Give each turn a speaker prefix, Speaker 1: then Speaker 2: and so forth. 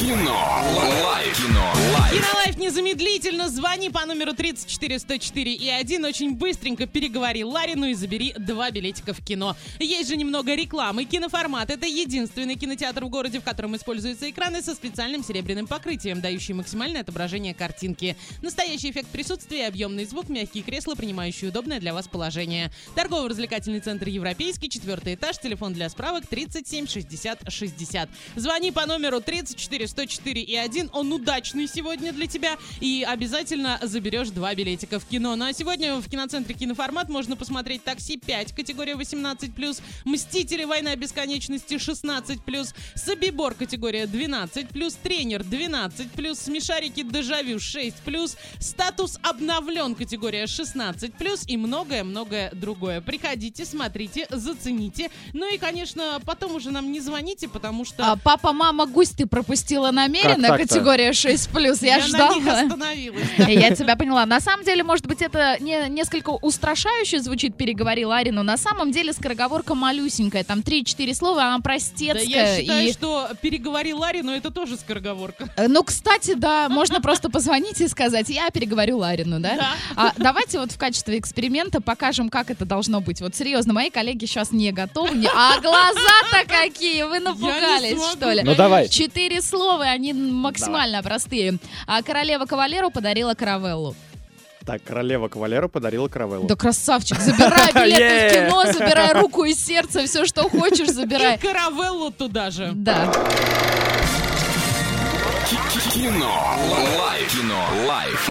Speaker 1: Кино. Лайф. Кино. Лайф.
Speaker 2: Кинолайф незамедлительно звони по номеру 34 104 и один очень быстренько переговори Ларину и забери два билетика в кино. Есть же немного рекламы. Киноформат — это единственный кинотеатр в городе, в котором используются экраны со специальным серебряным покрытием, дающий максимальное отображение картинки. Настоящий эффект присутствия, объемный звук, мягкие кресла, принимающие удобное для вас положение. Торгово-развлекательный центр «Европейский», четвертый этаж, телефон для справок 37 60 60. Звони по номеру 34 104 и 1, он удачный сегодня для тебя, и обязательно заберешь два билетика в кино. Ну а сегодня в киноцентре «Киноформат» можно посмотреть «Такси 5», категория 18+, «Мстители. Война бесконечности» 16+, «Собибор» категория 12+, «Тренер» 12+, «Смешарики Дежавю» 6+, «Статус обновлен» категория 16+, и многое-многое другое. Приходите, смотрите, зацените. Ну и, конечно, потом уже нам не звоните, потому что...
Speaker 3: А, папа, мама, гусь ты пропустила намеренно, категория 6+. Я,
Speaker 2: я
Speaker 3: ждала.
Speaker 2: да.
Speaker 3: Я тебя поняла. На самом деле, может быть, это не, несколько устрашающе звучит, переговори Ларину. На самом деле, скороговорка малюсенькая. Там 3-4 слова, она
Speaker 2: Да
Speaker 3: простецкая.
Speaker 2: я считаю,
Speaker 3: и...
Speaker 2: что переговори Ларри, но это тоже скороговорка.
Speaker 3: Э, Ну, кстати, да, можно просто позвонить и сказать, я переговорю Ларину, да?
Speaker 2: Да.
Speaker 3: А давайте вот в качестве эксперимента покажем, как это должно быть. Вот серьезно, мои коллеги сейчас не готовы. не- А глаза-то какие! Вы напугались, что ли?
Speaker 4: Ну, давай.
Speaker 3: Четыре слова, и они максимально простые. А королева кавалеру подарила каравеллу.
Speaker 4: Так, королева кавалеру подарила каравеллу.
Speaker 3: Да красавчик, забирай билеты в кино, забирай руку и сердце, все, что хочешь,
Speaker 2: И
Speaker 3: забирай.
Speaker 2: каравеллу туда же.
Speaker 3: Да.
Speaker 1: Кино. Лайф. Кино. Лайф.